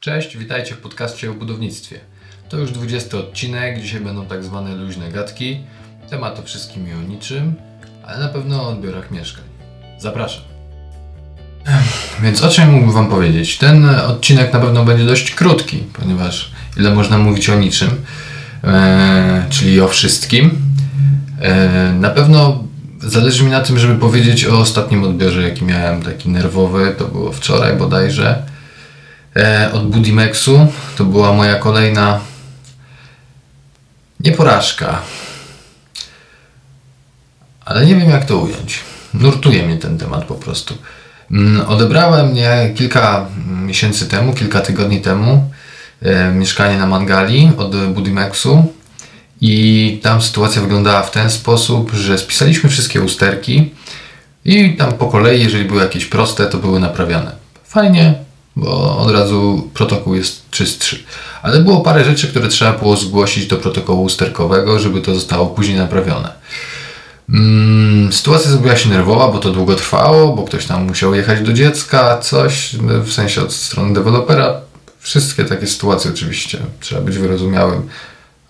Cześć, witajcie w podcaście o budownictwie. To już 20 odcinek, dzisiaj będą tak zwane luźne gadki. Temat o wszystkim i o niczym, ale na pewno o odbiorach mieszkań. Zapraszam. Więc o czym mógłbym Wam powiedzieć? Ten odcinek na pewno będzie dość krótki, ponieważ ile można mówić o niczym, e, czyli o wszystkim. E, na pewno zależy mi na tym, żeby powiedzieć o ostatnim odbiorze, jaki miałem, taki nerwowy. To było wczoraj bodajże od Budimexu. To była moja kolejna nie porażka, ale nie wiem jak to ująć. Nurtuje mnie ten temat po prostu. Mm, Odebrałem mnie kilka miesięcy temu, kilka tygodni temu e, mieszkanie na Mangali od Budimexu i tam sytuacja wyglądała w ten sposób, że spisaliśmy wszystkie usterki i tam po kolei, jeżeli były jakieś proste, to były naprawiane. Fajnie, bo od razu protokół jest czystszy. Ale było parę rzeczy, które trzeba było zgłosić do protokołu usterkowego, żeby to zostało później naprawione. Mm, sytuacja zrobiła się nerwowa, bo to długo trwało, bo ktoś tam musiał jechać do dziecka, coś, w sensie od strony dewelopera. Wszystkie takie sytuacje oczywiście, trzeba być wyrozumiałym.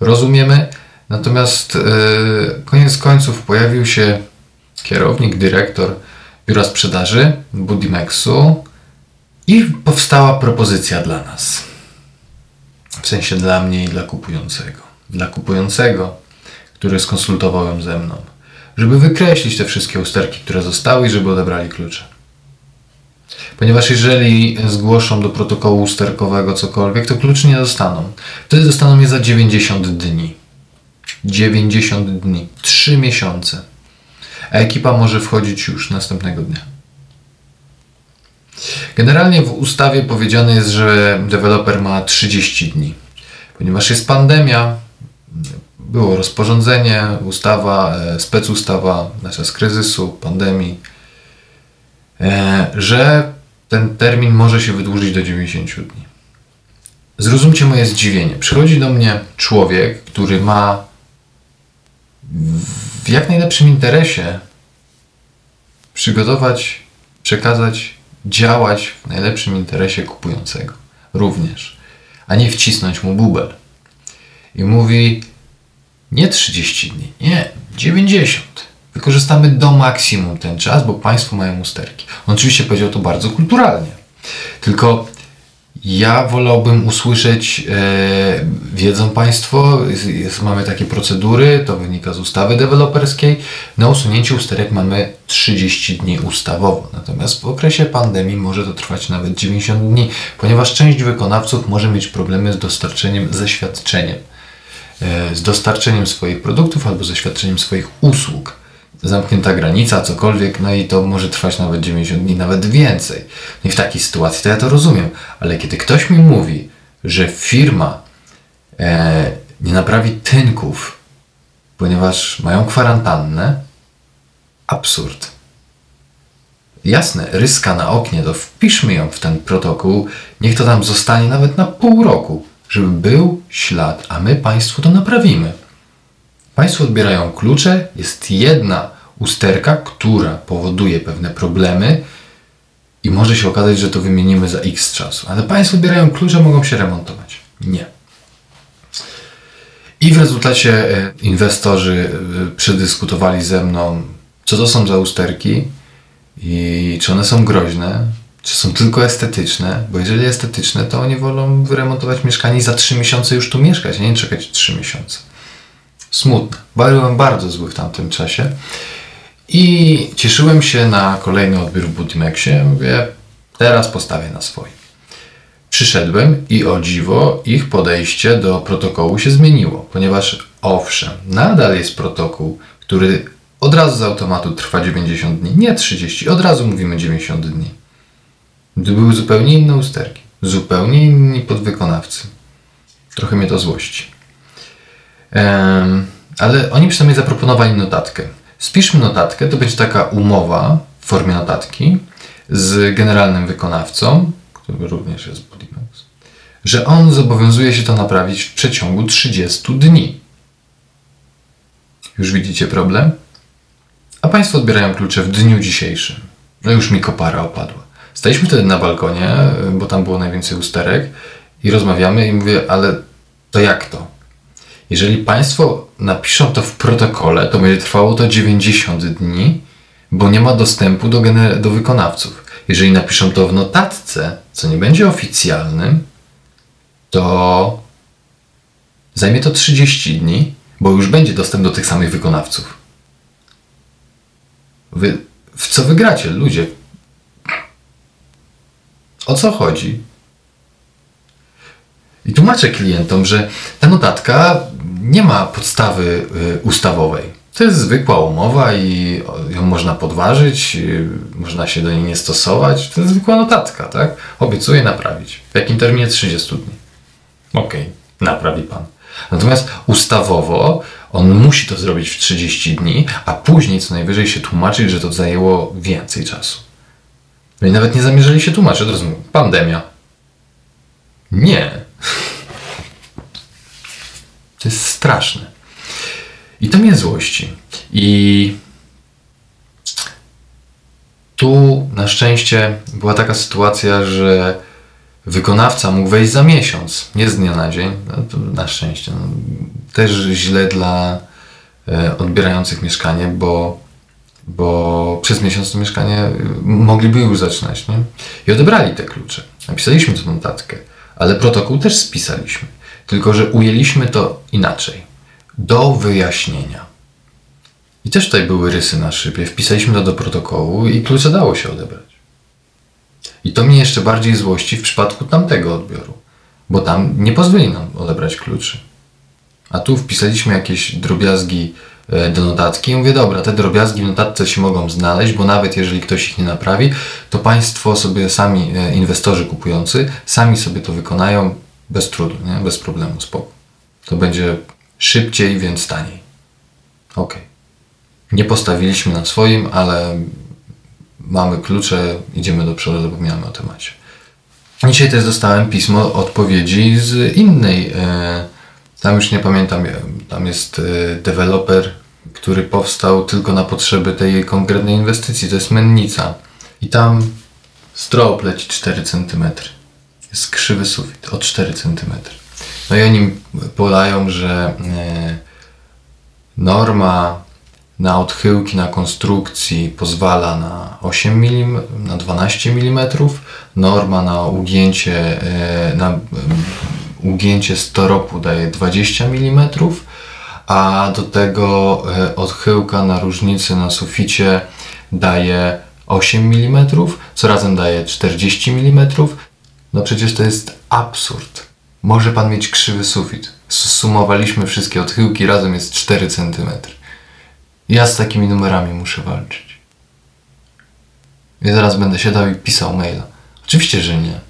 Rozumiemy, natomiast yy, koniec końców pojawił się kierownik, dyrektor biura sprzedaży Budimexu i powstała propozycja dla nas. W sensie dla mnie i dla kupującego. Dla kupującego, który skonsultował ją ze mną żeby wykreślić te wszystkie usterki, które zostały i żeby odebrali klucze. Ponieważ jeżeli zgłoszą do protokołu usterkowego cokolwiek, to kluczy nie dostaną. Wtedy dostaną je za 90 dni. 90 dni. 3 miesiące. A ekipa może wchodzić już następnego dnia. Generalnie w ustawie powiedziane jest, że deweloper ma 30 dni. Ponieważ jest pandemia, było rozporządzenie, ustawa, e, specustawa na czas kryzysu, pandemii, e, że ten termin może się wydłużyć do 90 dni. Zrozumcie moje zdziwienie. Przychodzi do mnie człowiek, który ma w jak najlepszym interesie przygotować, przekazać, działać w najlepszym interesie kupującego również, a nie wcisnąć mu bubel. I mówi: nie 30 dni, nie, 90. Wykorzystamy do maksimum ten czas, bo Państwo mają usterki. On oczywiście powiedział to bardzo kulturalnie. Tylko ja wolałbym usłyszeć, e, wiedzą Państwo, jest, jest, mamy takie procedury, to wynika z ustawy deweloperskiej. Na usunięcie usterek mamy 30 dni ustawowo. Natomiast w okresie pandemii może to trwać nawet 90 dni, ponieważ część wykonawców może mieć problemy z dostarczeniem zaświadczeniem. E, z dostarczeniem swoich produktów albo ze świadczeniem swoich usług. Zamknięta granica, cokolwiek, no i to może trwać nawet 90 dni, nawet więcej. No i w takiej sytuacji to ja to rozumiem, ale kiedy ktoś mi mówi, że firma e, nie naprawi tynków, ponieważ mają kwarantannę, absurd. Jasne, ryska na oknie, to wpiszmy ją w ten protokół, niech to tam zostanie nawet na pół roku żeby był ślad, a my Państwu to naprawimy. Państwo odbierają klucze, jest jedna usterka, która powoduje pewne problemy i może się okazać, że to wymienimy za x czasu. Ale Państwo odbierają klucze, mogą się remontować. Nie. I w rezultacie e, inwestorzy e, przedyskutowali ze mną, co to są za usterki i czy one są groźne, czy są tylko estetyczne, bo jeżeli estetyczne, to oni wolą wyremontować mieszkanie i za 3 miesiące już tu mieszkać, a nie czekać 3 miesiące. Smutne. Byłem bardzo zły w tamtym czasie i cieszyłem się na kolejny odbiór w Budimexie. Mówię, teraz postawię na swoim. Przyszedłem i o dziwo ich podejście do protokołu się zmieniło, ponieważ owszem, nadal jest protokół, który od razu z automatu trwa 90 dni, nie 30, od razu mówimy 90 dni. To były zupełnie inne usterki. Zupełnie inni podwykonawcy. Trochę mnie to złości. Ale oni przynajmniej zaproponowali notatkę. Spiszmy notatkę, to będzie taka umowa w formie notatki z generalnym wykonawcą, który również jest Budimax, że on zobowiązuje się to naprawić w przeciągu 30 dni. Już widzicie problem? A Państwo odbierają klucze w dniu dzisiejszym. No już mi kopara opadła. Staliśmy wtedy na balkonie, bo tam było najwięcej usterek I rozmawiamy i mówię, ale to jak to? Jeżeli Państwo napiszą to w protokole, to będzie trwało to 90 dni, bo nie ma dostępu do, do wykonawców. Jeżeli napiszą to w notatce, co nie będzie oficjalnym, to zajmie to 30 dni, bo już będzie dostęp do tych samych wykonawców. Wy w co wygracie, ludzie? O co chodzi? I tłumaczę klientom, że ta notatka nie ma podstawy y, ustawowej. To jest zwykła umowa i ją można podważyć, y, można się do niej nie stosować. To jest zwykła notatka, tak? Obiecuję naprawić. W jakim terminie? 30 dni. Okej, okay, naprawi pan. Natomiast ustawowo on musi to zrobić w 30 dni, a później co najwyżej się tłumaczyć, że to zajęło więcej czasu. No i nawet nie zamierzali się tłumaczyć, razu pandemia. Nie. To jest straszne. I to mnie złości. I tu na szczęście była taka sytuacja, że wykonawca mógł wejść za miesiąc, nie z dnia na dzień. No, na szczęście. No, też źle dla e, odbierających mieszkanie, bo, bo przez miesiąc to mieszkanie e, mogliby już zaczynać. Nie? I odebrali te klucze. Napisaliśmy tę notatkę, ale protokół też spisaliśmy. Tylko, że ujęliśmy to inaczej. Do wyjaśnienia. I też tutaj były rysy na szybie. Wpisaliśmy to do protokołu i klucze dało się odebrać. I to mnie jeszcze bardziej złości w przypadku tamtego odbioru, bo tam nie pozwoli nam odebrać kluczy. A tu wpisaliśmy jakieś drobiazgi e, do notatki i mówię, dobra, te drobiazgi w notatce się mogą znaleźć, bo nawet jeżeli ktoś ich nie naprawi, to Państwo sobie sami, e, inwestorzy kupujący, sami sobie to wykonają bez trudu, nie? bez problemu, spoko. To będzie szybciej, więc taniej. Ok. Nie postawiliśmy na swoim, ale mamy klucze, idziemy do przodu, zapominamy o temacie. Dzisiaj też dostałem pismo odpowiedzi z innej, e, tam już nie pamiętam, e, tam jest e, deweloper, który powstał tylko na potrzeby tej konkretnej inwestycji, to jest Mennica. I tam strop leci 4 cm. Jest krzywy sufit o 4 cm. No i oni podają, że norma na odchyłki na konstrukcji pozwala na 8 mm, na 12 mm, norma na ugięcie, e, na ugięcie storopu daje 20 mm, a do tego e, odchyłka na różnicy na suficie daje 8 mm, co razem daje 40 mm. No przecież to jest absurd. Może pan mieć krzywy sufit. Sumowaliśmy wszystkie odchyłki, razem jest 4 cm. Ja z takimi numerami muszę walczyć. Ja zaraz będę siadał i pisał maila. Oczywiście, że nie.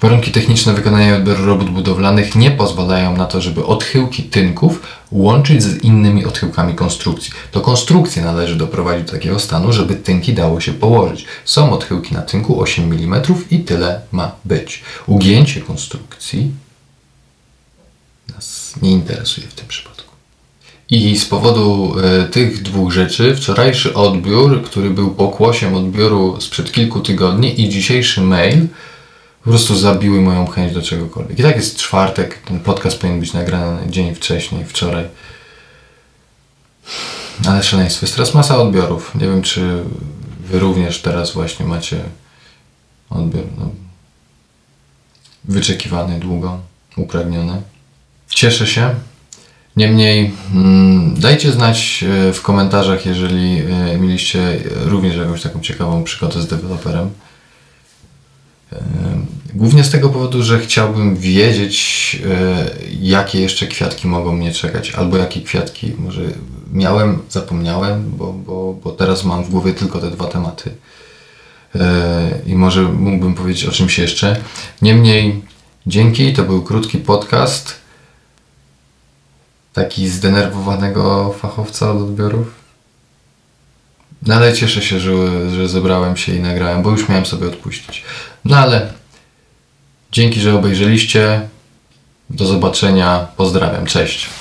Warunki techniczne wykonania odbioru robót budowlanych nie pozwalają na to, żeby odchyłki tynków łączyć z innymi odchyłkami konstrukcji. To konstrukcję należy doprowadzić do takiego stanu, żeby tynki dało się położyć. Są odchyłki na tynku 8 mm i tyle ma być. Ugięcie konstrukcji nas nie interesuje w tym przypadku. I z powodu e, tych dwóch rzeczy, wczorajszy odbiór, który był pokłosiem odbioru sprzed kilku tygodni i dzisiejszy mail po prostu zabiły moją chęć do czegokolwiek. I tak jest czwartek, ten podcast powinien być nagrany dzień wcześniej, wczoraj. Ale szaleństwo. Jest teraz masa odbiorów. Nie wiem, czy wy również teraz właśnie macie odbiór no, wyczekiwany długo, upragniony. Cieszę się, Niemniej mm, dajcie znać e, w komentarzach, jeżeli e, mieliście również jakąś taką ciekawą przygodę z deweloperem. E, głównie z tego powodu, że chciałbym wiedzieć, jakie jeszcze kwiatki mogą mnie czekać, albo jakie kwiatki może miałem, zapomniałem, bo, bo, bo teraz mam w głowie tylko te dwa tematy. I może mógłbym powiedzieć o czymś jeszcze. Niemniej, dzięki, to był krótki podcast taki zdenerwowanego fachowca od odbiorów. No ale cieszę się, że, że zebrałem się i nagrałem, bo już miałem sobie odpuścić. No ale dzięki, że obejrzeliście. Do zobaczenia. Pozdrawiam. Cześć.